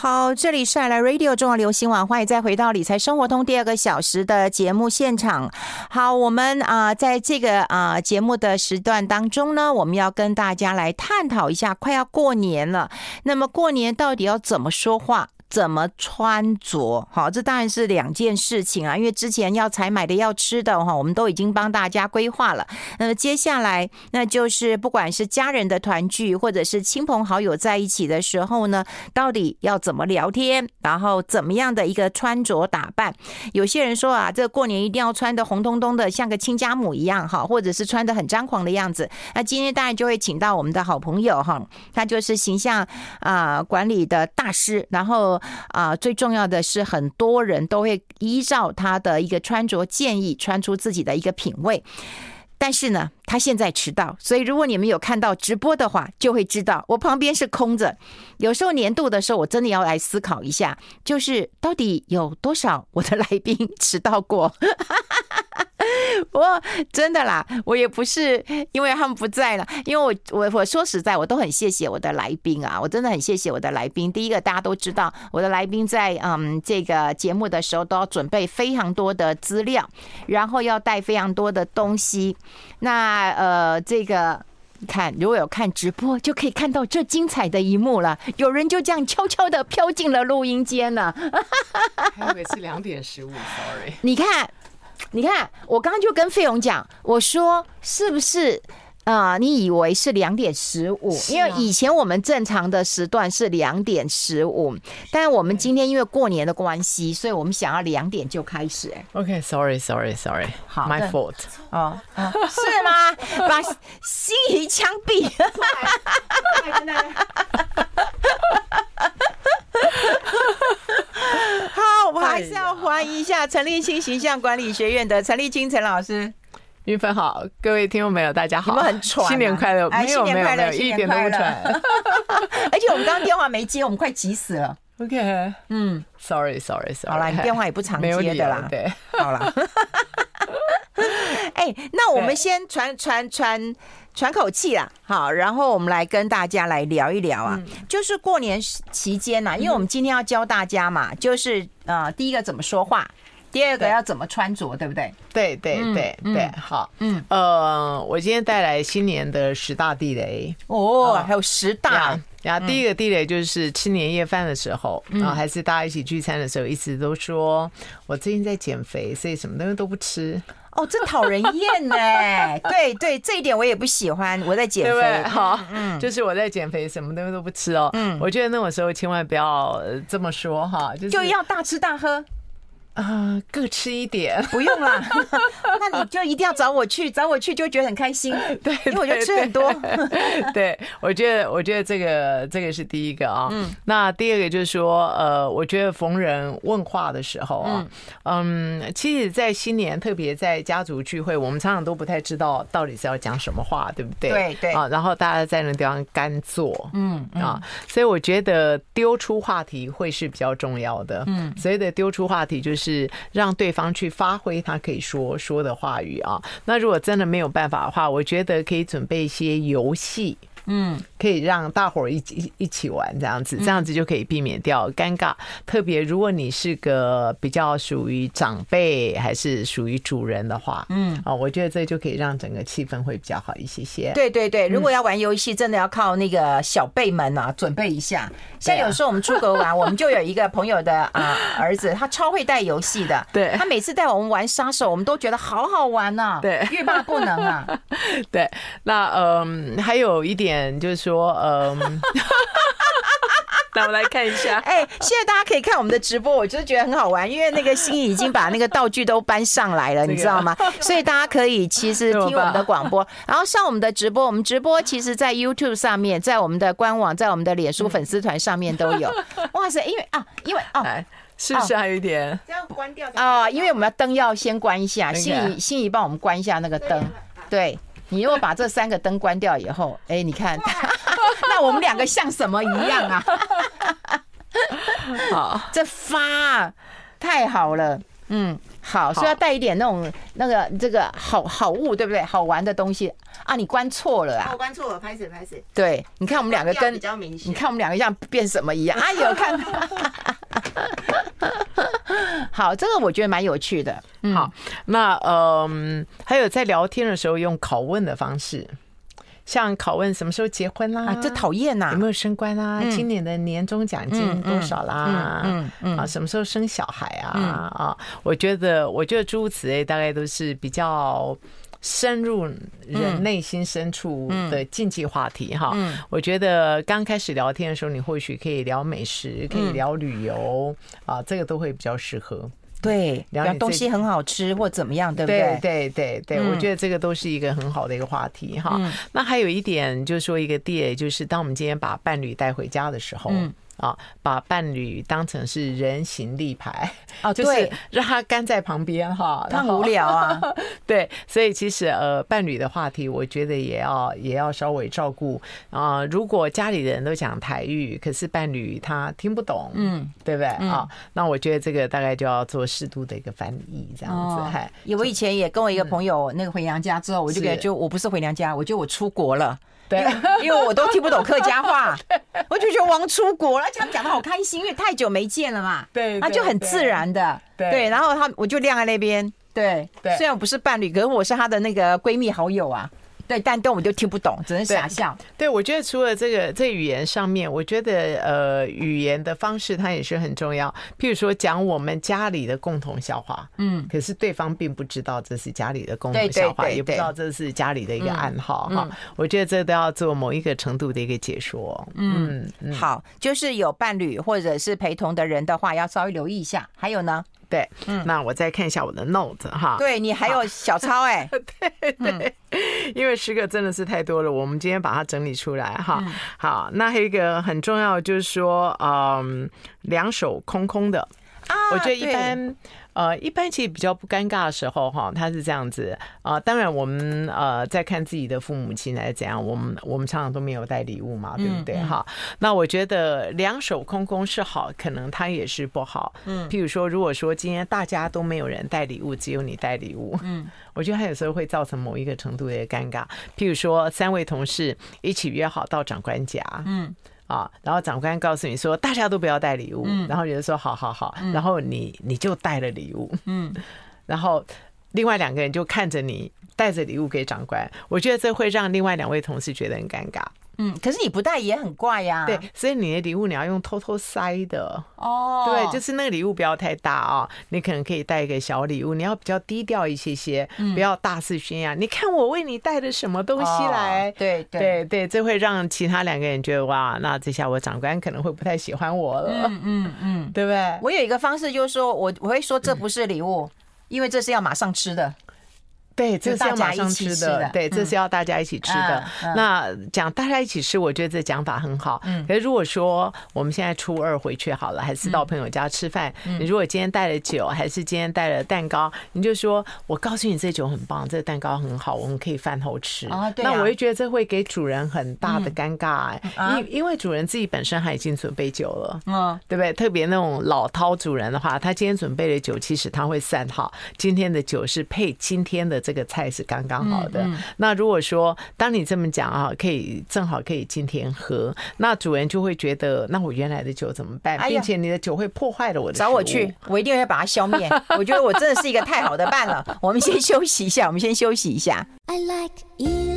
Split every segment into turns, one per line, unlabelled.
好，这里是爱来 Radio 中央流行网，欢迎再回到理财生活通第二个小时的节目现场。好，我们啊、在这个啊、节目的时段当中呢，我们要跟大家来探讨一下，快要过年了，那么过年到底要怎么说话？怎么穿着？好，这当然是两件事情啊。因为之前要采买的、要吃的哈，我们都已经帮大家规划了。那么接下来，那就是不管是家人的团聚，或者是亲朋好友在一起的时候呢，到底要怎么聊天？然后怎么样的一个穿着打扮？有些人说啊，这过年一定要穿的红彤彤的，像个亲家母一样哈，或者是穿的很张狂的样子。那今天当然就会请到我们的好朋友哈，他就是形象啊管理的大师，然后。啊，最重要的是，很多人都会依照他的一个穿着建议，穿出自己的一个品味。但是呢，他现在迟到，所以如果你们有看到直播的话，就会知道我旁边是空着。有时候年度的时候，我真的要来思考一下，就是到底有多少我的来宾 迟到过。我真的啦，我也不是因为他们不在了，因为我我我说实在，我都很谢谢我的来宾啊，我真的很谢谢我的来宾。第一个，大家都知道，我的来宾在嗯这个节目的时候都要准备非常多的资料，然后要带非常多的东西。那呃，这个看，如果有看直播，就可以看到这精彩的一幕了。有人就这样悄悄的飘进了录音间了。
还以为是两点十五，sorry。
你看。你看，我刚刚就跟费勇讲，我说是不是啊、呃？你以为是两点十五？因为以前我们正常的时段是两点十五，但是我们今天因为过年的关系，所以我们想要两点就开始。哎
，OK，Sorry，Sorry，Sorry，好，My fault。
哦，是吗？把心仪枪毙。好，我还是要欢迎一下陈立青形象管理学院的陈立青陈老师。
云芬好，各位听众朋友大家好，
你们很喘、啊，
新年快乐！
哎，新年快乐，
一点都不喘。
而且我们刚刚电话没接，我们快急死了。
OK，
嗯
，Sorry，Sorry，Sorry。
好了，你电话也不常接的啦。
对，
好了。哎，那我们先传传传。喘口气啦，好，然后我们来跟大家来聊一聊啊，嗯、就是过年期间呐，因为我们今天要教大家嘛，就是呃，第一个怎么说话，第二个要怎么穿着，对不
对？对对对对，好，嗯，呃，我今天带来新年的十大地雷。
哦，还有十大，
然后第一个地雷就是吃年夜饭的时候，然后还是大家一起聚餐的时候，一直都说我最近在减肥，所以什么东西都不吃。
哦，真讨人厌呢。对对，这一点我也不喜欢。我在减肥，
好，嗯，就是我在减肥，什么东西都不吃哦。嗯，我觉得那种时候千万不要这么说哈，就是
就要大吃大喝。
啊、呃，各吃一点，
不用啦。那你就一定要找我去，找我去就觉得很开心。
对，
因为我就吃很多。
对，我觉得，我觉得这个这个是第一个啊。嗯。那第二个就是说，呃，我觉得逢人问话的时候啊，嗯，嗯，其实，在新年，特别在家族聚会，我们常常都不太知道到底是要讲什么话，对不对？
对对。
啊，然后大家在那地方干坐，嗯啊，所以我觉得丢出话题会是比较重要的。嗯。所以的丢出话题就是。是让对方去发挥他可以说说的话语啊。那如果真的没有办法的话，我觉得可以准备一些游戏。嗯，可以让大伙儿一起一起玩这样子，这样子就可以避免掉尴尬。特别如果你是个比较属于长辈还是属于主人的话，嗯，啊，我觉得这就可以让整个气氛会比较好一些些。
对对对，如果要玩游戏，真的要靠那个小辈们啊，准备一下。像有时候我们出国玩，我们就有一个朋友的啊儿子，他超会带游戏的。对，他每次带我们玩杀手，我们都觉得好好玩呐，对，欲罢不能啊。
对，那嗯，还有一点。就是说，嗯，那我们来看一下。
哎，现在大家可以看我们的直播，我就觉得很好玩，因为那个心仪已经把那个道具都搬上来了，你知道吗？所以大家可以其实听我们的广播，然后上我们的直播。我们直播其实，在 YouTube 上面，在我们的官网，在我们的脸书粉丝团上面都有。哇塞，因为啊，因为哦，
是不是还有一点？
这样关掉啊，因为我们要灯要先关一下，心仪心仪帮我们关一下那个灯，对。你如果把这三个灯关掉以后，哎，你看，那我们两个像什么一样啊？好，这发太好了，嗯，好，所以要带一点那种那个这个好好物，对不对？好玩的东西啊，你关错了啊！
我关错了，拍谁拍谁？
对，你看我们两个跟
比较明显，
你看我们两个像变什么一样？啊，有，看，好，这个我觉得蛮有趣的。
好，那嗯，还有在聊天的时候用拷问的方式。像拷问什么时候结婚啦？
啊，这讨厌呐！
有没有升官啦？今年的年终奖金多少啦？嗯嗯啊，什么时候生小孩啊？啊，我觉得，我觉得诸如此类，大概都是比较深入人内心深处的禁忌话题哈。我觉得刚开始聊天的时候，你或许可以聊美食，可以聊旅游啊，这个都会比较适合。
对，然后东西很好吃或怎么样，对不对？
对对对，我觉得这个都是一个很好的一个话题哈。那还有一点就是说，一个点就是，当我们今天把伴侣带回家的时候。啊，把伴侣当成是人形立牌啊，就是让他干在旁边哈，
他很无聊啊。
对，所以其实呃，伴侣的话题，我觉得也要也要稍微照顾啊。如果家里人都讲台语，可是伴侣他听不懂，嗯，对不对啊？那我觉得这个大概就要做适度的一个翻译，这样子。嗨，
我以前也跟我一个朋友那个回娘家之后，我就觉得就我不是回娘家，我觉得我出国了。对，因为我都听不懂客家话，我就觉得王出国了，而且他们讲的好开心，因为太久没见了嘛，对，那就很自然的，对，然后他我就晾在那边，对，虽然我不是伴侣，可是我是他的那个闺蜜好友啊。对，但但我就听不懂，只能傻笑。
对，我觉得除了这个这语言上面，我觉得呃，语言的方式它也是很重要。譬如说讲我们家里的共同笑话，嗯，可是对方并不知道这是家里的共同笑话，也不知道这是家里的一个暗号哈。我觉得这都要做某一个程度的一个解说。
嗯，好，就是有伴侣或者是陪同的人的话，要稍微留意一下。还有呢？
对，嗯，那我再看一下我的 note 哈。
对，你还有小抄哎，
对对，因为十个真的是太多了，我们今天把它整理出来哈。好，那还有一个很重要就是说，嗯，两手空空的。啊，我觉得一般。呃，一般其实比较不尴尬的时候，哈，他是这样子啊、呃。当然，我们呃在看自己的父母亲来怎样，我们我们常常都没有带礼物嘛，对不对？哈、嗯，嗯、那我觉得两手空空是好，可能他也是不好。嗯，譬如说，如果说今天大家都没有人带礼物，只有你带礼物，嗯，我觉得他有时候会造成某一个程度的尴尬。譬如说，三位同事一起约好到长官家，嗯。啊，然后长官告诉你说，大家都不要带礼物，然后有人说好好好，然后你你就带了礼物，嗯，然后另外两个人就看着你带着礼物给长官，我觉得这会让另外两位同事觉得很尴尬。
嗯，可是你不带也很怪呀。
对，所以你的礼物你要用偷偷塞的哦。对，就是那个礼物不要太大啊，你可能可以带一个小礼物，你要比较低调一些些，不要大肆宣扬。你看我为你带的什么东西来？对对对，这会让其他两个人觉得哇，那这下我长官可能会不太喜欢我了。嗯嗯嗯，对不对？
我有一个方式就是说我我会说这不是礼物，因为这是要马上吃的。
对，这是要马上吃的。对，这是要大家一起吃的。那讲大家一起吃，我觉得这讲法很好。嗯。可是如果说我们现在初二回去好了，还是到朋友家吃饭，你如果今天带了酒，还是今天带了蛋糕，你就说：“我告诉你，这酒很棒，这蛋糕很好，我们可以饭后吃。”那我就觉得这会给主人很大的尴尬，因因为主人自己本身还已经准备酒了，嗯，对不对？特别那种老饕主人的话，他今天准备的酒，其实他会散好，今天的酒是配今天的。这个菜是刚刚好的。那如果说当你这么讲啊，可以正好可以今天喝，那主人就会觉得，那我原来的酒怎么办？并且你的酒会破坏了我的。
找我去，我一定会把它消灭。我觉得我真的是一个太好的伴了。我们先休息一下，我们先休息一下。I like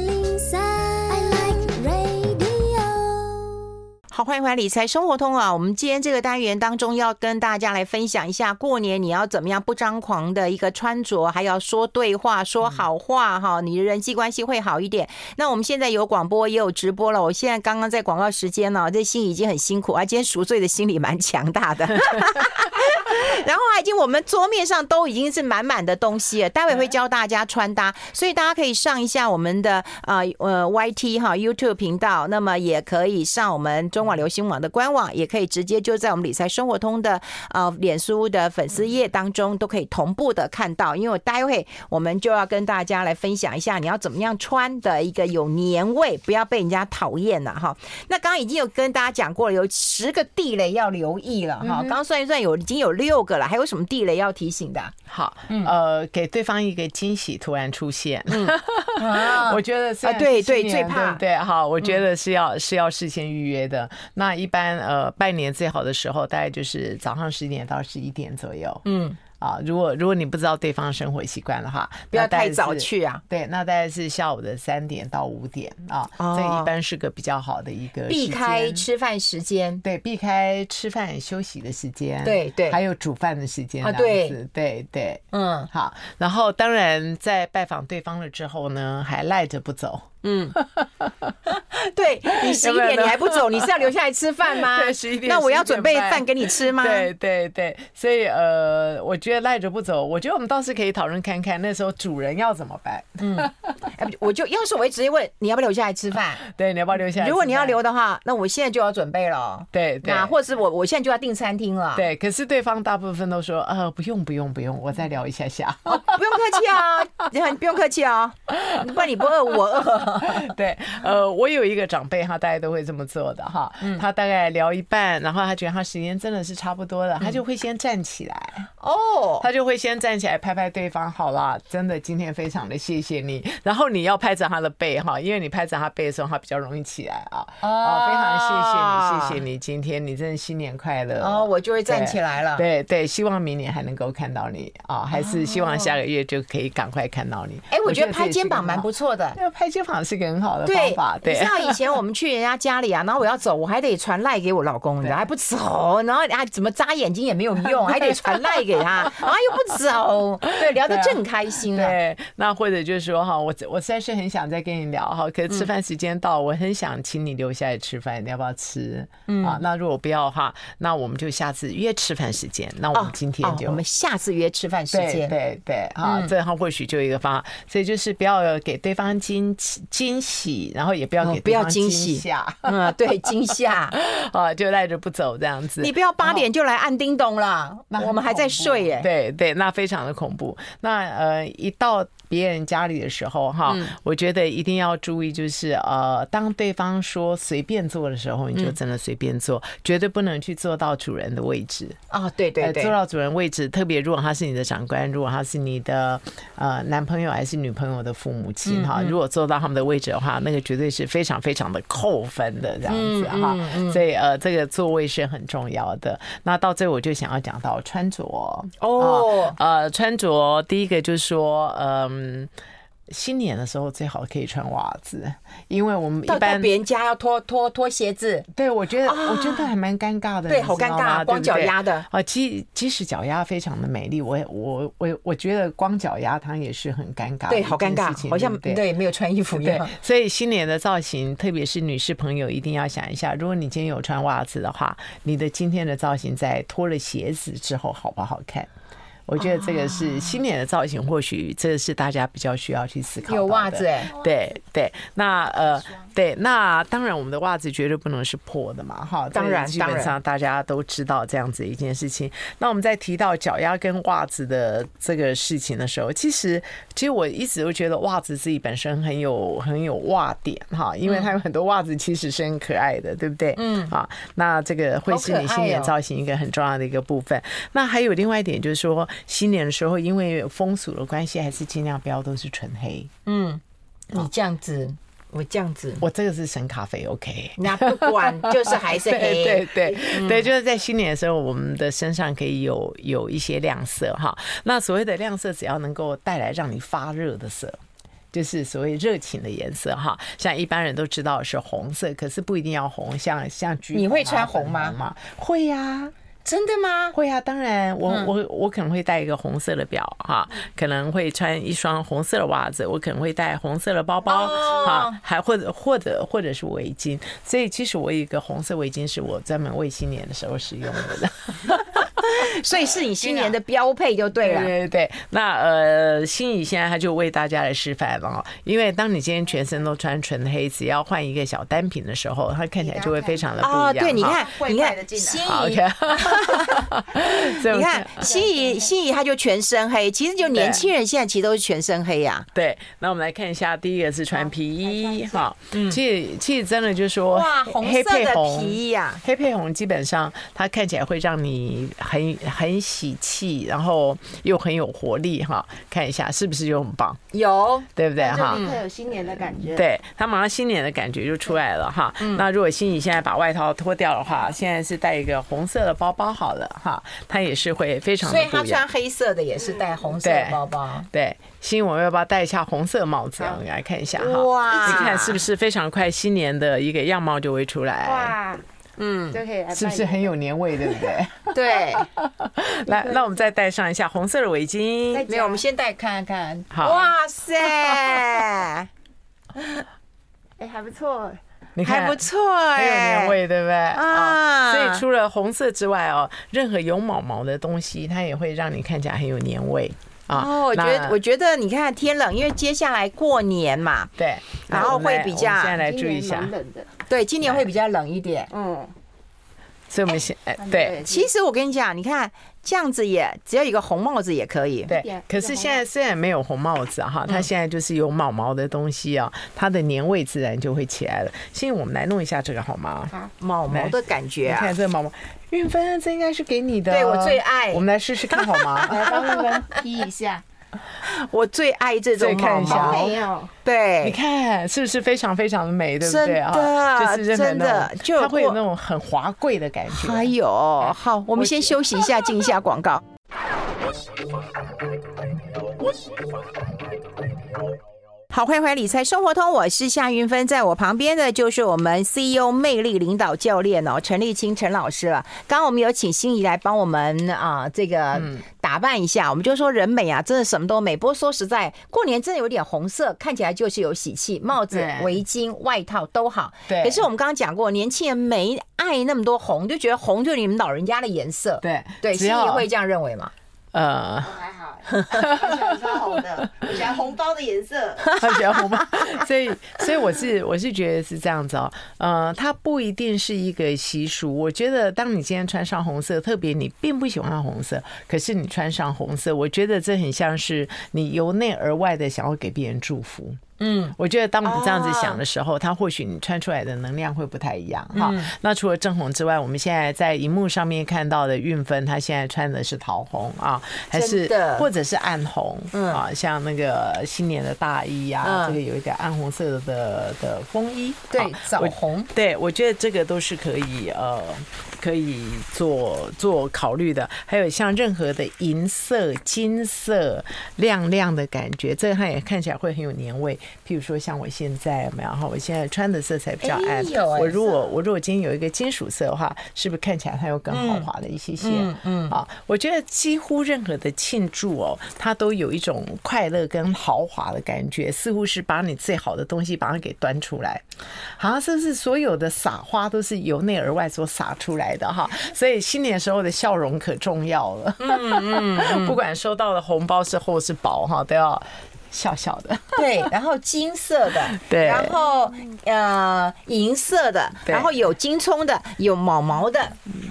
好，欢迎回来理财生活通啊！我们今天这个单元当中要跟大家来分享一下，过年你要怎么样不张狂的一个穿着，还要说对话、说好话哈，你的人际关系会好一点。那我们现在有广播也有直播了，我现在刚刚在广告时间呢，这心已经很辛苦啊，今天赎罪的心理蛮强大的。然后已经我们桌面上都已经是满满的东西了，待会会教大家穿搭，所以大家可以上一下我们的啊呃 YT 哈 YouTube 频道，那么也可以上我们中。中广流行网的官网，也可以直接就在我们理财生活通的呃脸书的粉丝页当中都可以同步的看到。因为我待会我们就要跟大家来分享一下你要怎么样穿的一个有年味，不要被人家讨厌了哈。那刚刚已经有跟大家讲过了，有十个地雷要留意了哈。刚刚算一算有已经有六个了，还有什么地雷要提醒的？
好，呃，给对方一个惊喜突然出现，嗯，我觉得是啊，
对对，最怕
对对，好，我觉得是要是要事先预约的。那一般呃，拜年最好的时候大概就是早上十点到十一点左右，嗯。啊，如果如果你不知道对方生活习惯的话，
不要太早去啊。
对，那大概是下午的三点到五点啊，这一般是个比较好的一个
避开吃饭时间，
对，避开吃饭休息的时间，
对对，
还有煮饭的时间啊，对对对，嗯，好。然后当然在拜访对方了之后呢，还赖着不走。嗯，
对，你十一点你还不走，你是要留下来吃饭吗？
对，十一点。
那我要准备饭给你吃吗？
对对对，所以呃，我觉得赖着不走，我觉得我们倒是可以讨论看看，那时候主人要怎么办？嗯，
我就要是我会直接问 你要不要留下来吃饭？
对，你要不要留下来？
如果你要留的话，那我现在就要准备了。
对对，
那或者是我我现在就要订餐厅了。
对，可是对方大部分都说呃不用不用不用，我再聊一下下。
不用客气啊，你不用客气啊，不然你不饿我饿。
对，呃，我有一个长辈哈，大家都会这么做的哈。他大概聊一半，然后他觉得他时间真的是差不多了，他就会先站起来哦，他就会先站起来拍拍对方，好了，真的今天非常的谢谢你。然后你要拍着他的背哈，因为你拍着他背的时候，他比较容易起来啊。哦，非常谢谢你，谢谢你，今天你真的新年快乐
哦，我就会站起来了。
对对，希望明年还能够看到你啊，还是希望下个月就可以赶快看到你。
哎，我觉得拍肩膀蛮不错的，
因为拍肩膀是个很好的方法。对，
你知道以前我们去人家家里啊，然后我要走，我还得传赖给我老公，你知道还不走，然后啊怎么眨眼睛也没有用，还得传赖给他，然后又不走，对，聊得正开心啊。
对，那或者就是说哈，我我实在是很想再跟你聊哈，可是吃饭时间到，我很想请你留下来吃饭，你要不要吃？嗯啊，那如果不要的话，那我们就下次约吃饭时间。那我们今天就
我们下次约吃饭时间，
对对啊，这样或许就一个方法，所以就是不要给对方惊惊喜。然后也不要给不要惊喜，
嗯，对，惊吓
啊，就赖着不走这样子。
你不要八点就来按叮咚了，那我们还在睡耶。
对对，那非常的恐怖。那呃，一到。别人家里的时候，哈，我觉得一定要注意，就是呃，当对方说随便坐的时候，你就真的随便坐，绝对不能去坐到主人的位置
啊！对对对，
坐到主人位置，特别如果他是你的长官，如果他是你的呃男朋友还是女朋友的父母亲哈，如果坐到他们的位置的话，那个绝对是非常非常的扣分的这样子哈。所以呃，这个座位是很重要的。那到最后我就想要讲到穿着哦，呃，穿着第一个就是说，嗯。嗯，新年的时候最好可以穿袜子，因为我们一般
别人家要脱脱脱鞋子。
对，我觉得、啊、我觉得还蛮尴尬的，
对，好尴尬，光脚丫的
啊，即即使脚丫非常的美丽，我我我我觉得光脚丫它也是很尴尬，
对，好尴尬，好像对，对没有穿衣服一样。
所以新年的造型，特别是女士朋友一定要想一下，如果你今天有穿袜子的话，你的今天的造型在脱了鞋子之后好不好看？我觉得这个是新年的造型，或许这个是大家比较需要去思考的。
有袜子哎，
对对，那呃。对，那当然，我们的袜子绝对不能是破的嘛，哈。当然，基本上大家都知道这样子一件事情。那我们在提到脚丫跟袜子的这个事情的时候，其实，其实我一直都觉得袜子自己本身很有很有袜点哈，因为它有很多袜子其实是很可爱的，对不对？嗯。啊，那这个会是你新年造型一个很重要的一个部分。那还有另外一点就是说，新年的时候因为风俗的关系，还是尽量不要都是纯黑。
嗯，你这样子。我这样子，
我这个是深咖啡，OK。
那不管，就是还是黑。
对对对，就是在新年的时候，我们的身上可以有有一些亮色哈。那所谓的亮色，只要能够带来让你发热的色，就是所谓热情的颜色哈。像一般人都知道是红色，可是不一定要红，像像橘。
你会穿红吗？
会呀、啊。
真的吗？
会啊，当然，我我我可能会戴一个红色的表哈，可能会穿一双红色的袜子，我可能会带红色的包包哈，还或者或者或者是围巾，所以其实我有一个红色围巾是我专门为新年的时候使用的。
所以是你新年的标配就对了。
对对对，那呃，心怡现在他就为大家来示范了，因为当你今天全身都穿纯黑，只要换一个小单品的时候，它看起来就会非常的不一样。
哦，对，你看，你看，心怡，你看心怡，心怡他就全身黑，其实就年轻人现在其实都是全身黑呀。
对，那我们来看一下，第一个是穿皮衣，哈，嗯，其实其实真的就是说，
哇，红色的皮衣呀，
黑配红，基本上它看起来会让你很很喜气，然后又很有活力，哈，看一下是不是就很棒？
有，
对不对？哈，
立刻有新年的感觉。
对，他马上新年的感觉就出来了，哈。那如果心怡现在把外套脱掉的话，现在是带一个红色的包包好了，哈，他也是会非常的。
所以他穿黑色的也是带红色的包包。
对，心怡，我们要不要戴一下红色帽子？我们来看一下哈。哇，你看是不是非常快？新年的一个样貌就会出来。哇，嗯，就可以是不是很有年味？对不对？
对。
来，那我们再戴上一下红色的围巾。
没有，我们先戴看看。
好。
哇塞！
哎，还不错。
你看，
还不错哎，
很有年味，对不对？啊。所以除了红色之外哦，任何有毛毛的东西，它也会让你看起来很有年味啊。
哦，我觉得，我觉得你看天冷，因为接下来过年嘛，
对，
然后会比较，
现在来注意一下，
冷的，
对，今年会比较冷一点，嗯，
所以我们先，哎，对，
其实我跟你讲，你看这样子也只要一个红帽子也可以，
对，可是现在虽然没有红帽子哈，它现在就是有毛毛的东西啊，它的年味自然就会起来了。现在我们来弄一下这个好吗？
好，毛毛的感觉啊，
你看这个毛毛。韵芬，这应该是给你的，
对，我最爱。
我们来试试看好吗？
来帮韵芬披一下，
我最爱这种毛毛。对，
你看是不是非常非常的美，对不对啊？
就是，真的，就
它会有那种很华贵的感觉。
还有，好，我们先休息一下，进一下广告。好，欢迎回来理财生活通，我是夏云芬，在我旁边的就是我们 CEO 魅力领导教练哦，陈立青陈老师了。刚刚我们有请心仪来帮我们啊，这个打扮一下。我们就说人美啊，真的什么都美。不过说实在，过年真的有点红色，看起来就是有喜气，帽子、围巾、外套都好。对。可是我们刚刚讲过，年轻人没爱那么多红，就觉得红就是你们老人家的颜色。对对，心仪会这样认为吗？
呃，
还好，我喜欢穿红的，我喜欢红包的颜色，
他喜欢红包，所以，所以我是我是觉得是这样子哦，呃，它不一定是一个习俗。我觉得，当你今天穿上红色，特别你并不喜欢红色，可是你穿上红色，我觉得这很像是你由内而外的想要给别人祝福。嗯，我觉得当你这样子想的时候，它或许你穿出来的能量会不太一样哈。那除了正红之外，我们现在在荧幕上面看到的韵芬，她现在穿的是桃红啊，还是或者是暗红啊？像那个新年的大衣啊，这个有一个暗红色的的风衣，
对，枣红，
对，我觉得这个都是可以呃，可以做做考虑的。还有像任何的银色、金色、亮亮的感觉，这个它也看起来会很有年味。譬如说，像我现在有没有哈？我现在穿的色彩比较暗。我如果我如果今天有一个金属色的话，是不是看起来它又更豪华了一些些？嗯啊，我觉得几乎任何的庆祝哦，它都有一种快乐跟豪华的感觉，似乎是把你最好的东西把它给端出来，好像是不是所有的撒花都是由内而外所撒出来的哈？所以新年时候的笑容可重要了。嗯嗯，不管收到的红包是厚是薄哈，都要。笑笑的，
对，然后金色的，对，然后呃银色的，然后有金葱的，有毛毛的，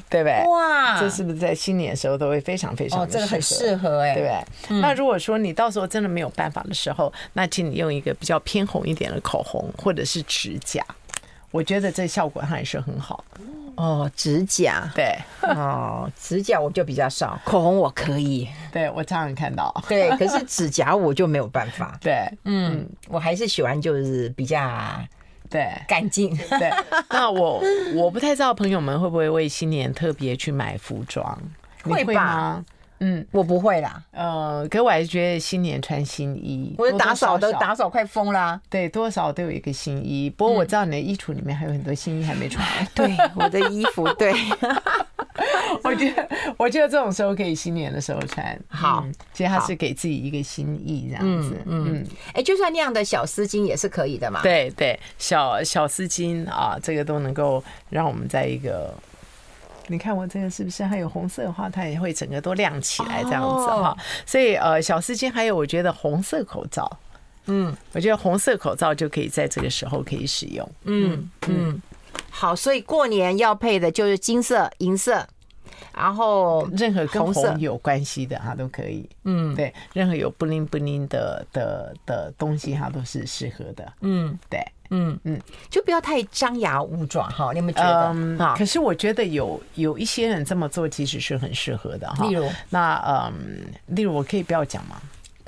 对不对？哇，这是不是在新年的时候都会非常非常的适合？哦，这个很
适合哎，
对不对？那如果说你到时候真的没有办法的时候，那请你用一个比较偏红一点的口红或者是指甲，我觉得这效果还是很好。
哦，指甲。
对。
哦，指甲我就比较少，口红我可以，
对我常常看到，
对，可是指甲我就没有办法，
对，
嗯，我还是喜欢就是比较对。干净，
对。那我我不太知道朋友们会不会为新年特别去买服装，
会吧？嗯，我不会啦。
呃，可我还是觉得新年穿新衣，
我打扫都打扫快疯啦。
对，多少都有一个新衣。不过我知道你的衣橱里面还有很多新衣还没穿。
对，我的衣服，对。
我觉得，我觉得这种时候可以新年的时候穿。好，其实它是给自己一个心意，这样子。
嗯，哎，就算那样的小丝巾也是可以的嘛。
对对，小小丝巾啊，这个都能够让我们在一个。你看我这个是不是还有红色的话，它也会整个都亮起来这样子哈。所以呃，小丝巾还有我觉得红色口罩，嗯，我觉得红色口罩就可以在这个时候可以使用。
嗯嗯，好，所以过年要配的就是金色、银色。然后
任何跟红有关系的哈都可以，嗯，对，任何有布灵布灵的的的东西它都是适合的，嗯，对，
嗯。嗯，就不要太张牙舞爪哈，你们觉得？
嗯，可是我觉得有有一些人这么做其实是很适合的哈，
例如？
那嗯，例如我可以不要讲吗？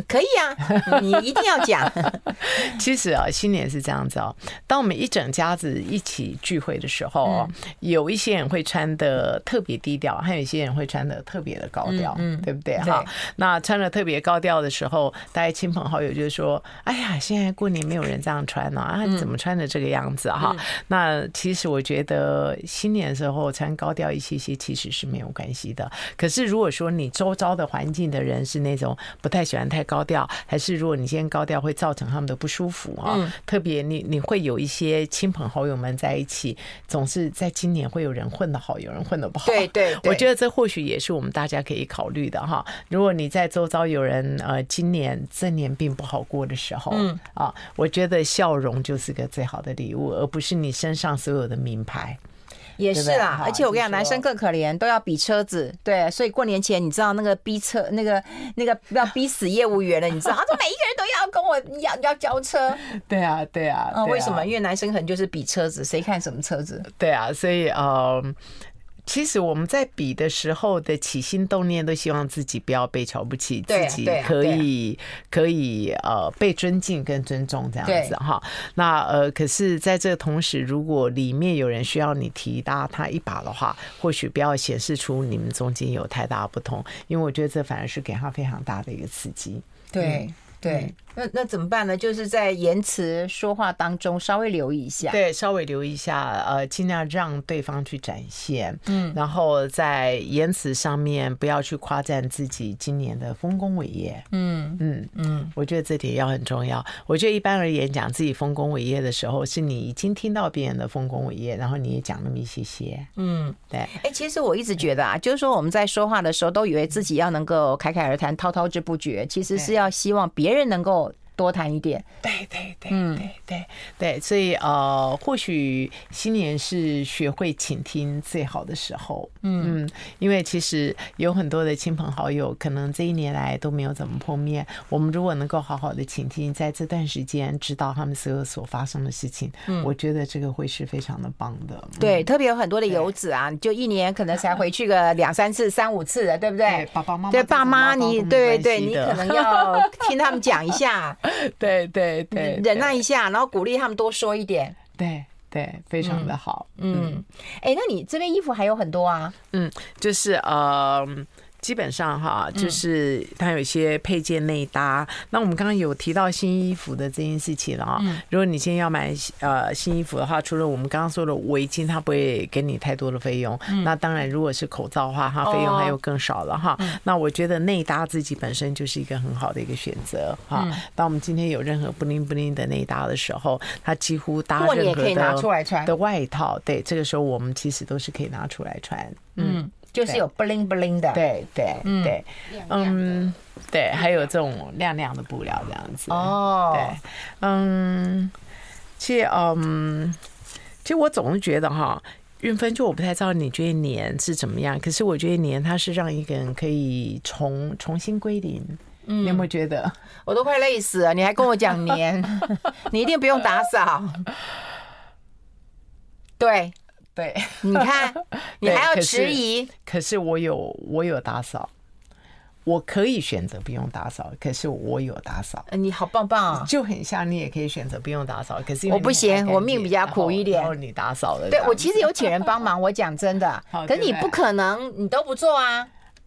可以啊，你一定要讲。
其实啊，新年是这样子哦。当我们一整家子一起聚会的时候，有一些人会穿的特别低调，还有一些人会穿的特别的高调，嗯，对不对？哈，那穿的特别高调的时候，大家亲朋好友就说：“哎呀，现在过年没有人这样穿呢，啊，你怎么穿的这个样子？”哈，那其实我觉得新年的时候穿高调一些些，其实是没有关系的。可是如果说你周遭的环境的人是那种不太喜欢太高调，还是如果你今天高调会造成他们的不舒服啊？嗯、特别你你会有一些亲朋好友们在一起，总是在今年会有人混得好，有人混得不好。
对对，对，
我觉得这或许也是我们大家可以考虑的哈。如果你在周遭有人呃今年这年并不好过的时候，嗯啊，我觉得笑容就是个最好的礼物，而不是你身上所有的名牌。
也是啦，而且我跟你讲，男生更可怜，都要比车子。对，所以过年前你知道那个逼车，那个那个要逼死业务员了，你知道？他说每一个人都要跟我要要交车。
对啊，对啊。
嗯，为什么？因为男生可能就是比车子，谁看什么车子？
对啊，所以呃。其实我们在比的时候的起心动念，都希望自己不要被瞧不起，自己可以可以呃被尊敬跟尊重这样子哈。那呃，可是在这个同时，如果里面有人需要你提搭他一把的话，或许不要显示出你们中间有太大不同，因为我觉得这反而是给他非常大的一个刺激。
对。对，那那怎么办呢？就是在言辞说话当中稍微留意一下，
对，稍微留意一下，呃，尽量让对方去展现，嗯，然后在言辞上面不要去夸赞自己今年的丰功伟业，嗯嗯。嗯，我觉得这点要很重要。我觉得一般而言，讲自己丰功伟业的时候，是你已经听到别人的丰功伟业，然后你也讲那么一些些，嗯，对。
哎，其实我一直觉得啊，就是说我们在说话的时候，都以为自己要能够侃侃而谈、滔滔之不绝，其实是要希望别人。人能够多谈一点，
对对对，嗯，对对对，所以呃，或许新年是学会倾听最好的时候，嗯，因为其实有很多的亲朋好友，可能这一年来都没有怎么碰面。我们如果能够好好的倾听，在这段时间知道他们所有所发生的事情，嗯，我觉得这个会是非常的棒的。
对，特别有很多的游子啊，就一年可能才回去个两三次、三五次的，对不对？
爸爸妈妈，
对爸妈，你对对，你可能要听他们讲一下。
对对对，
忍耐一下，然后鼓励他们多说一点。
对对，非常的好。
嗯，哎、嗯欸，那你这边衣服还有很多啊？
嗯，就是呃。基本上哈，就是它有一些配件内搭。嗯、那我们刚刚有提到新衣服的这件事情了啊。嗯、如果你今天要买呃新衣服的话，除了我们刚刚说的围巾，它不会给你太多的费用。嗯、那当然，如果是口罩的话，哈费用还有更少了哈。哦、那我觉得内搭自己本身就是一个很好的一个选择哈。嗯、当我们今天有任何不灵不灵的内搭的时候，它几乎搭任何的的外套，对，这个时候我们其实都是可以拿出来穿。嗯。嗯
就是有 bling bling 的，
对对对，嗯，对，还有这种亮亮的布料这样子。哦，对，嗯，其实嗯，其实我总是觉得哈，运分，就我不太知道你觉得年是怎么样，可是我觉得年它是让一个人可以重重新归零，嗯，你有没有觉得？
我都快累死了，你还跟我讲年，你一定不用打扫，对。
对，
你看，你还要迟疑。
可是我有，我有打扫，我可以选择不用打扫。可是我有打扫，
你好棒棒啊！
就很像你也可以选择不用打扫，可是
我不行，我命比较苦一点。
然后你打扫了，
对，我其实有请人帮忙。我讲真的，可是你不可能，你都不做啊。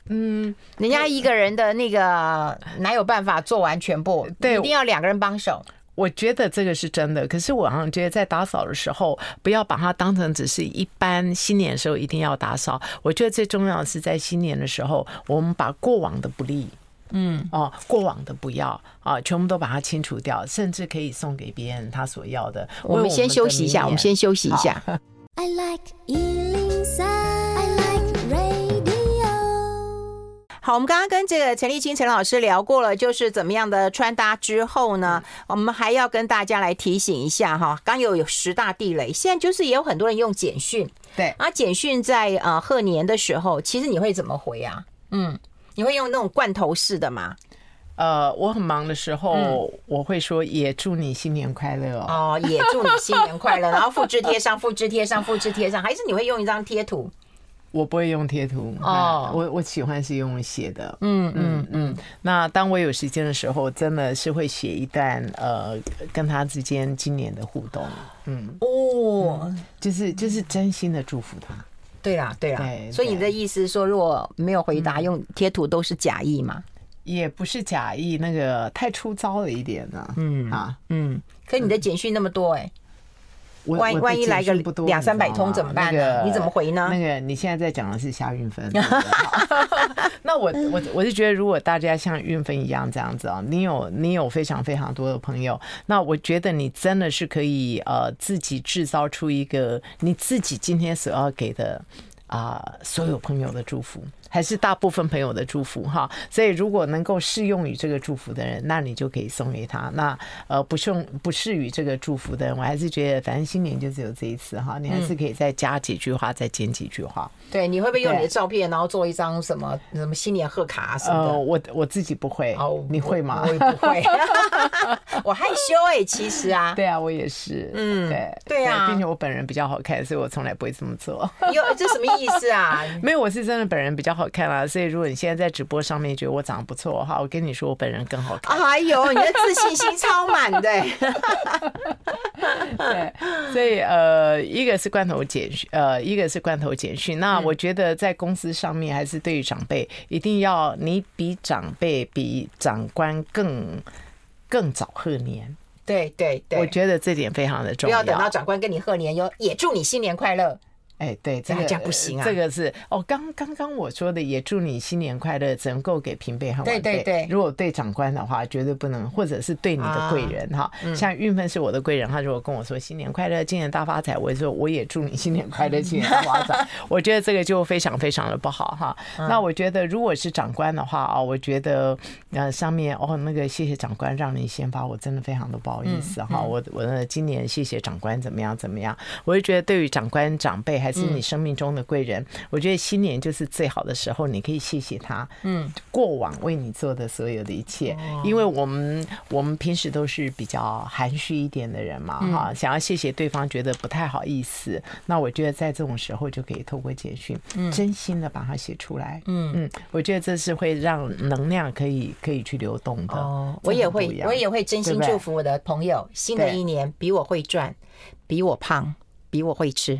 嗯，人家一个人的那个哪有办法做完全部？对，一定要两个人帮手。
我觉得这个是真的，可是我好像觉得在打扫的时候，不要把它当成只是一般新年的时候一定要打扫。我觉得最重要的是在新年的时候，我们把过往的不利，嗯，哦，过往的不要啊，全部都把它清除掉，甚至可以送给别人他所要的。
我们先休息一下，我们先休息一下。I like 好，我们刚刚跟这个陈立青陈老师聊过了，就是怎么样的穿搭之后呢，嗯、我们还要跟大家来提醒一下哈，刚有有十大地雷，现在就是也有很多人用简讯，
对，
啊，简讯在呃贺年的时候，其实你会怎么回啊？嗯，你会用那种罐头式的吗？
呃，我很忙的时候，嗯、我会说也祝你新年快乐哦，
哦，也祝你新年快乐，然后复制贴上，复制贴上，复制贴上，还是你会用一张贴图？
我不会用贴图哦，我我喜欢是用写的，
嗯嗯嗯。
那当我有时间的时候，真的是会写一段呃跟他之间今年的互动，嗯
哦，
就是就是真心的祝福他。
对啦对啦，所以你的意思是说，如果没有回答用贴图都是假意吗？
也不是假意，那个太粗糙了一点呢。嗯啊
嗯，可你的简讯那么多哎。万万一来个两三百通怎么办呢？你怎么回呢？
那个你现在在讲的是夏运芬。那我我我是觉得，如果大家像运芬一样这样子啊，你有你有非常非常多的朋友，那我觉得你真的是可以呃自己制造出一个你自己今天所要给的啊、呃、所有朋友的祝福。还是大部分朋友的祝福哈，所以如果能够适用于这个祝福的人，那你就可以送给他。那呃不适不适于这个祝福的人，我还是觉得反正新年就只有这一次哈，你还是可以再加几句话，再剪几句话。
对，你会不会用你的照片，然后做一张什么什么新年贺卡什么的？
呃，我我自己不会，哦你会吗？
我也不会，我害羞哎，其实啊，
对啊，我也是，嗯，对
对啊，
并且我本人比较好看，所以我从来不会这么做。
有，这什么意思啊？
没有，我是真的本人比较好看啦，所以如果你现在在直播上面觉得我长得不错的话，我跟你说我本人更好看。
哎呦，你的自信心超满的。
对，所以呃，一个是罐头简讯，呃，一个是罐头简讯。那我觉得在公司上面，还是对于长辈，一定要你比长辈、比长官更更早贺年。
对对对，
我觉得这点非常的重要。
不要等到长官跟你贺年，哟也祝你新年快乐。
哎，对，这个
这样不行啊。
这个是哦，刚刚刚我说的，也祝你新年快乐，只能够给平辈和晚辈。
对对对，
如果对长官的话，绝对不能，或者是对你的贵人哈。像运芬是我的贵人，他如果跟我说新年快乐，今年大发财，我就说我也祝你新年快乐，今年大发财。我觉得这个就非常非常的不好哈。那我觉得如果是长官的话啊，我觉得呃上面哦那个谢谢长官让你先发，我真的非常的不好意思哈。我我的今年谢谢长官怎么样怎么样，我就觉得对于长官长辈还是你生命中。的贵人，我觉得新年就是最好的时候，你可以谢谢他，嗯，过往为你做的所有的一切，因为我们我们平时都是比较含蓄一点的人嘛，哈，想要谢谢对方，觉得不太好意思，那我觉得在这种时候就可以透过简讯，真心的把它写出来，嗯。嗯，我觉得这是会让能量可以可以去流动的。哦，
我也会，我也会真心祝福我的朋友，新的一年比我会赚，比我胖，比我会吃。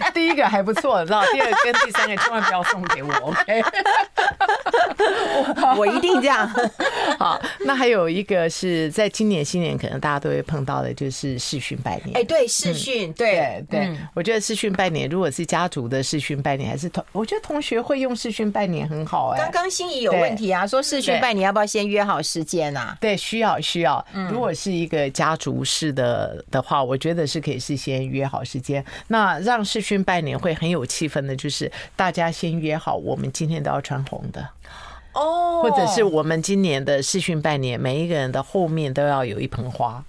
第一个还不错，知道？第二个跟第三个千万不要送给我，OK？
我一定这样。
好，那还有一个是在今年新年可能大家都会碰到的，就是视讯拜年。
哎，对，视讯，对
对，我觉得视讯拜年，如果是家族的视讯拜年，还是同，我觉得同学会用视讯拜年很好。哎，
刚刚心仪有问题啊，说视讯拜年要不要先约好时间啊？
对，需要需要。如果是一个家族式的的话，我觉得是可以事先约好时间。那让视讯拜年会很有气氛的，就是大家先约好，我们今天都要穿红的
哦，
或者是我们今年的试训拜年，每一个人的后面都要有一盆花。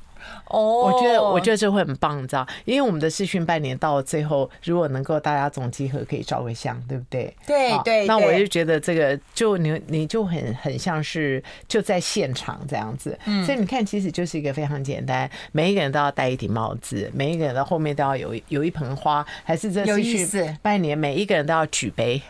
哦，我觉得我觉得这会很棒，你知道？因为我们的视讯拜年到了最后，如果能够大家总集合，可以照个相，对不对？
对对。
那我就觉得这个就你你就很很像是就在现场这样子。嗯。所以你看，其实就是一个非常简单，每一个人都要戴一顶帽子，每一个人的后面都要有有一盆花，还是这视讯拜年，每一个人都要举杯。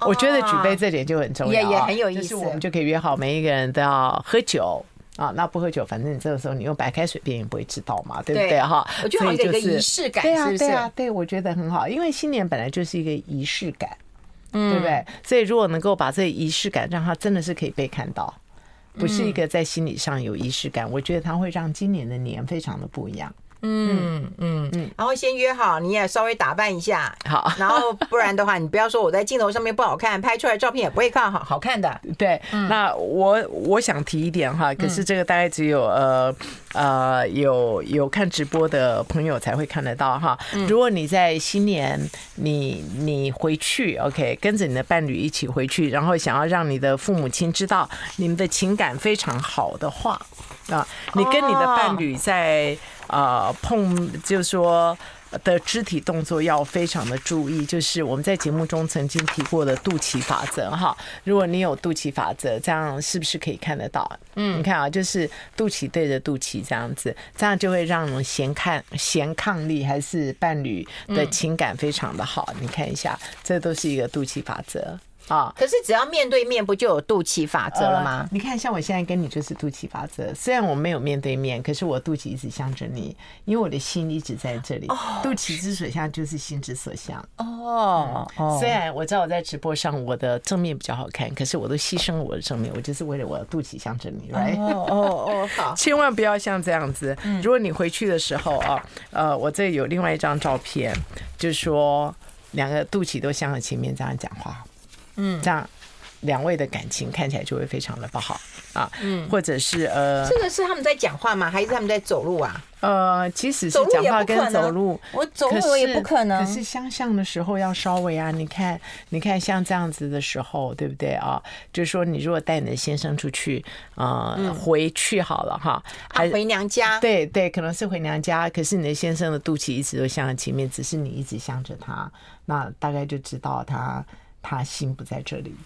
我觉得举杯这点就很重要，
也也很有意思。
就是我们就可以约好，每一个人都要喝酒。啊，那不喝酒，反正你这个时候你用白开水，别人也不会知道嘛，对不对哈？
我觉得有一个仪式感，
对啊，对啊，对，我觉得很好，因为新年本来就是一个仪式感，嗯，对不对？所以如果能够把这个仪式感，让它真的是可以被看到，不是一个在心理上有仪式感，我觉得它会让今年的年非常的不一样。
嗯嗯。嗯，然后先约好，你也稍微打扮一下，
好，
然后不然的话，你不要说我在镜头上面不好看，拍出来照片也不会看好好看的。
对，那我我想提一点哈，可是这个大概只有呃呃有有看直播的朋友才会看得到哈。如果你在新年你你回去，OK，跟着你的伴侣一起回去，然后想要让你的父母亲知道你们的情感非常好的话。啊，你跟你的伴侣在呃碰，就是说的肢体动作要非常的注意，就是我们在节目中曾经提过的肚脐法则哈。如果你有肚脐法则，这样是不是可以看得到？嗯，你看啊，就是肚脐对着肚脐这样子，这样就会让人衔抗衔抗力还是伴侣的情感非常的好。你看一下，这都是一个肚脐法则。啊！
可是只要面对面，不就有肚脐法则了吗？
你看，像我现在跟你就是肚脐法则。虽然我没有面对面，可是我肚脐一直向着你，因为我的心一直在这里。肚脐之所向，就是心之所向。哦，虽然我知道我在直播上我的正面比较好看，可是我都牺牲了我的正面，我就是为了我的肚脐向着你，right？
哦哦哦，好，
千万不要像这样子。如果你回去的时候啊，呃，我这有另外一张照片，就是说两个肚脐都向着前面这样讲话。嗯，这样两位的感情看起来就会非常的不好啊。嗯，或者是呃，
这个是他们在讲话吗？还是他们在走路啊？
呃，其实是讲话跟走路，
我走路我也不可能。
可是相像的时候要稍微啊，你看，你看像这样子的时候，对不对啊？就是说，你如果带你的先生出去，呃，回去好了哈，
还回娘家？
对对，可能是回娘家。可是你的先生的肚脐一直都向着前面，只是你一直向着他，那大概就知道他。他心不在这里，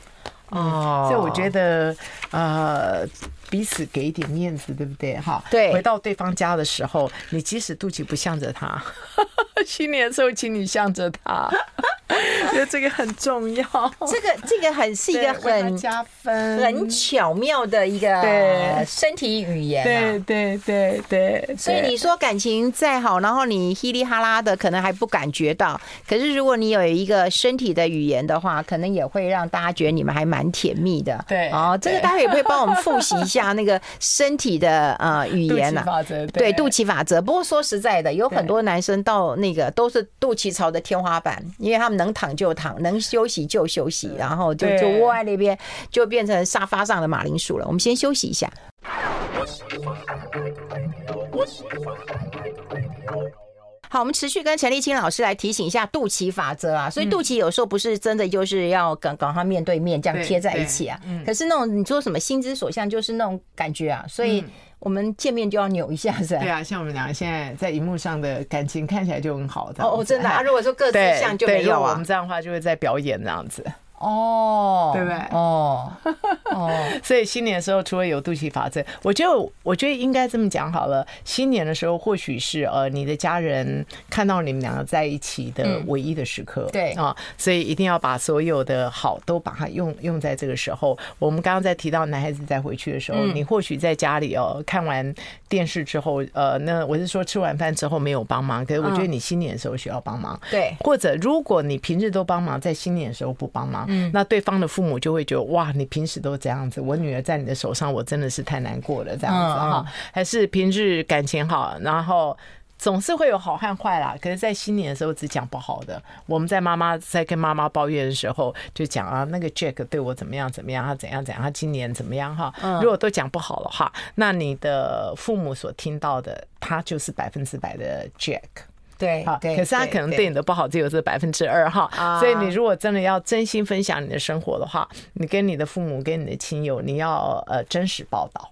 哦，所以我觉得，呃，彼此给一点面子，对不对？哈，
对。
回到对方家的时候，你即使肚脐不向着他，新年的时候，请你向着他。觉得这个很重要，
这个这个很是一个很
加分、
很巧妙的一个身体语言。
对对对对，
所以你说感情再好，然后你稀里哈啦的，可能还不感觉到。可是如果你有一个身体的语言的话，可能也会让大家觉得你们还蛮甜蜜的。
对，
哦，这个大家也会帮我们复习一下那个身体的呃语言呢？对，肚脐法则。不过说实在的，有很多男生到那个都是肚脐朝的天花板，因为他们能躺就躺，能休息就休息，然后就就窝在那边，就变成沙发上的马铃薯了。我们先休息一下。好，我们持续跟陈立青老师来提醒一下肚脐法则啊。所以肚脐有时候不是真的就是要跟跟他面对面这样贴在一起啊。可是那种你说什么心之所向，就是那种感觉啊。所以。我们见面就要扭一下，是吧？
对啊，像我们两个现在在荧幕上的感情看起来就很好。
哦哦，真的啊！如果说各自像就没有啊。
我们这样的话就会在表演这样子。
哦，
对不对？
哦哦，
所以新年的时候，除了有肚脐法则，我就我觉得应该这么讲好了。新年的时候，或许是呃，你的家人看到你们两个在一起的唯一的时刻。
对啊，
所以一定要把所有的好都把它用用在这个时候。我们刚刚在提到男孩子再回去的时候，你或许在家里哦，看完电视之后，呃，那我是说吃完饭之后没有帮忙，可是我觉得你新年的时候需要帮忙。
对，
或者如果你平日都帮忙，在新年的时候不帮忙。嗯，那对方的父母就会觉得哇，你平时都这样子，我女儿在你的手上，我真的是太难过了，这样子哈。还是平日感情好，然后总是会有好和坏啦。可是，在新年的时候只讲不好的。我们在妈妈在跟妈妈抱怨的时候，就讲啊，那个 Jack 对我怎么样怎么样，他怎样怎样，他今年怎么样哈。如果都讲不好的话，那你的父母所听到的，他就是百分之百的 Jack。
对，好，可
是他可能对你的不好只有这百分之二哈，所以你如果真的要真心分享你的生活的话，你跟你的父母、跟你的亲友，你要呃真实报道，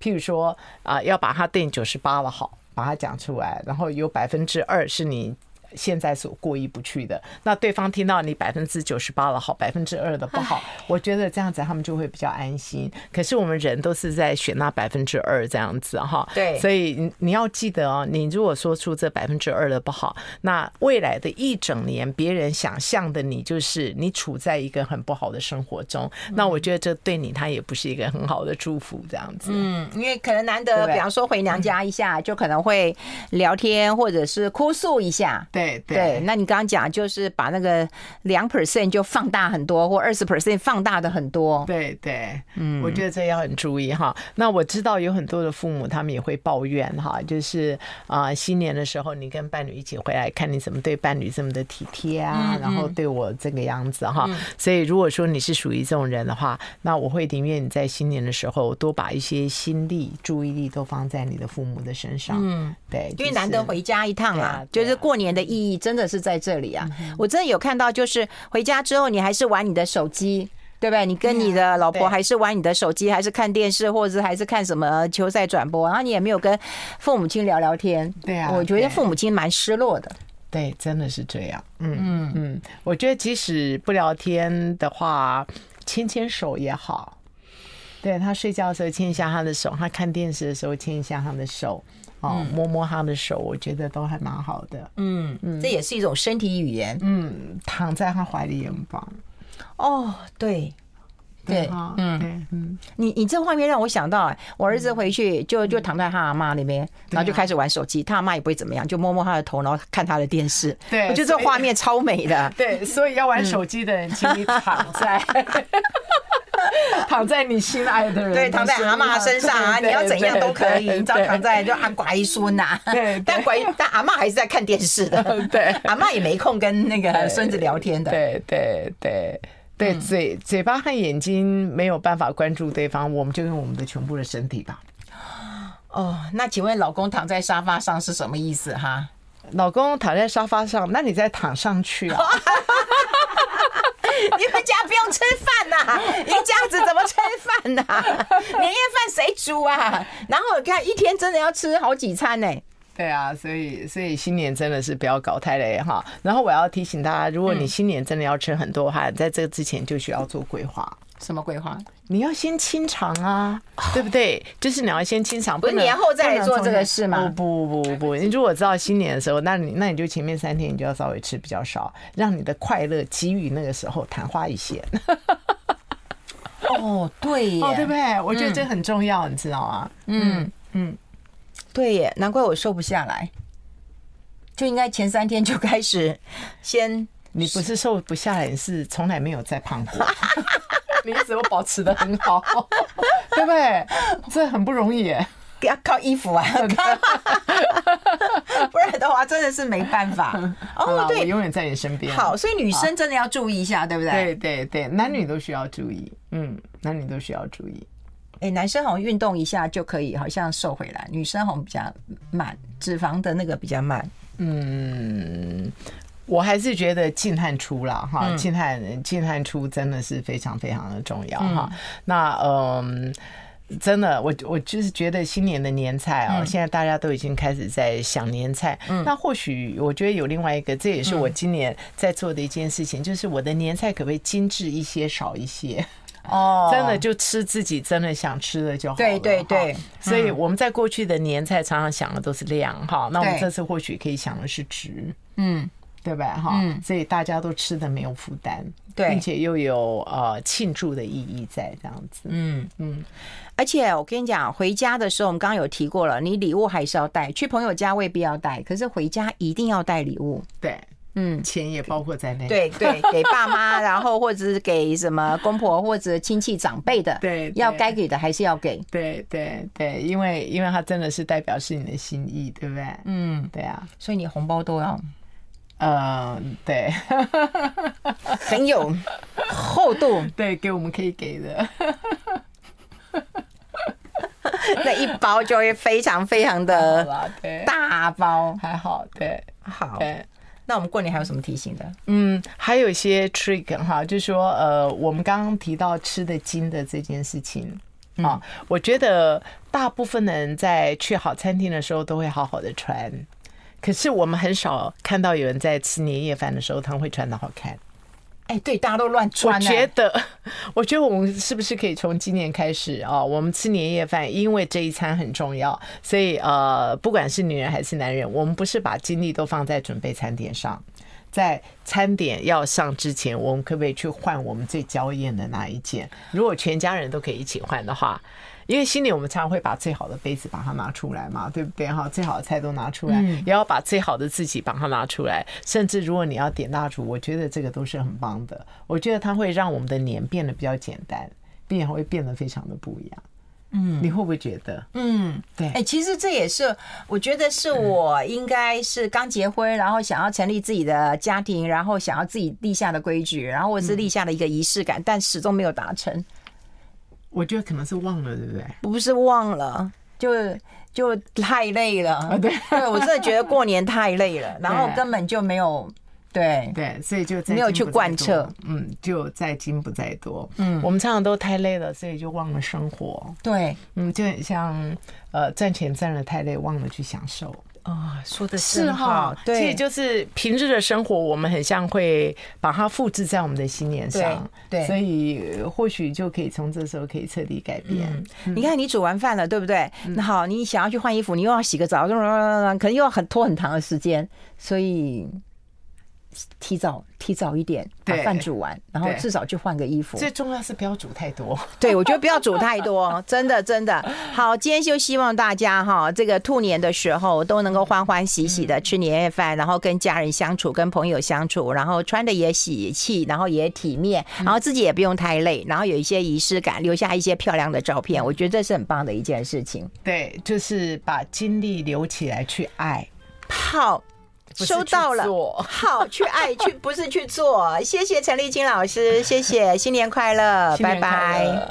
譬如说啊，要把他对你九十八了好，把它讲出来，然后有百分之二是你。现在所过意不去的，那对方听到你百分之九十八的好，百分之二的不好，我觉得这样子他们就会比较安心。可是我们人都是在选那百分之二这样子哈，
对，
所以你要记得哦，你如果说出这百分之二的不好，那未来的一整年，别人想象的你就是你处在一个很不好的生活中，那我觉得这对你他也不是一个很好的祝福这样子。
嗯，因为可能难得，比方说回娘家一下，就可能会聊天或者是哭诉一下。
对对，
对，那你刚刚讲就是把那个两 percent 就放大很多，或二十 percent 放大的很多。
对对，嗯，我觉得这要很注意哈。那我知道有很多的父母，他们也会抱怨哈，就是啊，新年的时候你跟伴侣一起回来，看你怎么对伴侣这么的体贴啊，然后对我这个样子哈。所以如果说你是属于这种人的话，那我会宁愿你在新年的时候多把一些心力、注意力都放在你的父母的身上。嗯，对，因为
难得回家一趟啊，就是过年的意义真的是在这里啊。我真的有看到，就是回家之后你还是玩你的手机，对不对？你跟你的老婆还是玩你的手机，还是看电视，或者还是看什么球赛转播，然后你也没有跟父母亲聊聊天。对啊，我觉得父母亲蛮失落的。
对，真的是这样。嗯嗯嗯，我觉得即使不聊天的话，牵牵手也好。对，他睡觉的时候牵一下他的手，他看电视的时候牵一下他的手。哦，摸摸他的手，我觉得都还蛮好的。嗯
嗯，这也是一种身体语言。
嗯，躺在他怀里也很棒。
哦，对，对，嗯嗯，你你这画面让我想到，我儿子回去就就躺在他阿妈那边，然后就开始玩手机，他阿妈也不会怎么样，就摸摸他的头，然后看他的电视。对，我觉得这画面超美的。
对，所以要玩手机的人，请你躺在。躺在你心爱的人，
对，躺在阿妈身上啊，你要怎样都可以，你只要躺在就阿乖孙呐，对，但乖但阿妈还是在看电视的，对，阿妈也没空跟那个孙子聊天的，
对对对对，嘴嘴巴和眼睛没有办法关注对方，我们就用我们的全部的身体吧。
哦，那请问老公躺在沙发上是什么意思哈？
老公躺在沙发上，那你再躺上去啊。
你们家不用吃饭呐？你这样子怎么吃饭呐？年夜饭谁煮啊？然后我看一天真的要吃好几餐呢。
对啊，所以所以新年真的是不要搞太累哈。然后我要提醒大家，如果你新年真的要吃很多的话，在这个之前就需要做规划。
什么规划？
你要先清肠啊，对不对？就是你要先清肠，
不是年后再来做这个事吗？
不不不不，你如果知道新年的时候，那你那你就前面三天你就要稍微吃比较少，让你的快乐给予那个时候昙花一现。
哦，对哦，
对不对？我觉得这很重要，你知道吗？嗯嗯，
对耶，难怪我瘦不下来，就应该前三天就开始先。
你不是瘦不下来，你是从来没有再胖过。你一直都保持的很好，对不对？这很不容易耶，
要靠衣服啊，不然的话真的是没办法。
哦，对，我永远在你身边。
好，所以女生真的要注意一下，对不对？
对对对，男女都需要注意。嗯，男女都需要注意。
哎，男生好像运动一下就可以，好像瘦回来；女生好像比较慢，脂肪的那个比较慢。嗯。
我还是觉得进汗出了哈，进汗进汗出真的是非常非常的重要哈。那嗯，真的，我我就是觉得新年的年菜啊，现在大家都已经开始在想年菜。那或许我觉得有另外一个，这也是我今年在做的一件事情，就是我的年菜可不可以精致一些，少一些？哦，真的就吃自己真的想吃的就好了。对对对，所以我们在过去的年菜常常想的都是量哈，那我们这次或许可以想的是值。嗯。对吧？哈、嗯，所以大家都吃的没有负担，对，并且又有呃庆祝的意义在这样子。嗯嗯，
而且我跟你讲，回家的时候我们刚刚有提过了，你礼物还是要带，去朋友家未必要带，可是回家一定要带礼物。
对，嗯，钱也包括在内。
对对，给爸妈，然后或者是给什么公婆或者亲戚长辈的，对，要该给的还是要给。
对对对，因为因为它真的是代表是你的心意，对不对？嗯，对啊，
所以你红包都要。
嗯，对，
很有厚度，
对，给我们可以给的，
那一包就会非常非常的大包，
还好，对，
好，对，那我们过年还有什么提醒的？
嗯，还有一些 trick 哈，就是说，呃，我们刚刚提到吃的精的这件事情啊，我觉得大部分的人在去好餐厅的时候都会好好的穿。可是我们很少看到有人在吃年夜饭的时候，他们会穿的好看。
哎，对，大家都乱穿。
我觉得，我觉得我们是不是可以从今年开始啊？我们吃年夜饭，因为这一餐很重要，所以呃，不管是女人还是男人，我们不是把精力都放在准备餐点上，在餐点要上之前，我们可不可以去换我们最娇艳的那一件？如果全家人都可以一起换的话。因为新年我们常常会把最好的杯子把它拿出来嘛，对不对哈？最好的菜都拿出来，也要把最好的自己把它拿出来。甚至如果你要点蜡烛，我觉得这个都是很棒的。我觉得它会让我们的年变得比较简单，并且会变得非常的不一样。嗯，你会不会觉得？
嗯，对。哎，其实这也是我觉得是我应该是刚结婚，然后想要成立自己的家庭，然后想要自己立下的规矩，然后我是立下的一个仪式感，但始终没有达成。
我觉得可能是忘了，对不对？
不是忘了，就就太累了。对，对我真的觉得过年太累了，然后根本就没有。对
对，所以就没
有去贯彻，
嗯，就在精不在多，嗯，我们常常都太累了，所以就忘了生活。
对，
嗯，就很像呃，赚钱赚的太累，忘了去享受。
啊，说的是哈，对，
其实就是平日的生活，我们很像会把它复制在我们的新年上，
对，
所以或许就可以从这时候可以彻底改变。
你看，你煮完饭了，对不对？那好，你想要去换衣服，你又要洗个澡，可能又要很拖很长的时间，所以。提早提早一点把饭煮完，然后至少去换个衣服。
最重要是不要煮太多。
对，我觉得不要煮太多，真的真的。好，今天就希望大家哈，这个兔年的时候都能够欢欢喜喜的吃年夜饭，然后跟家人相处，跟朋友相处，然后穿的也喜气，然后也体面，然后自己也不用太累，然后有一些仪式感，留下一些漂亮的照片。我觉得这是很棒的一件事情。
对，就是把精力留起来去爱。
好。收到了，好，去爱去，不是去做。谢谢陈丽青老师，谢谢，新年快乐，拜拜。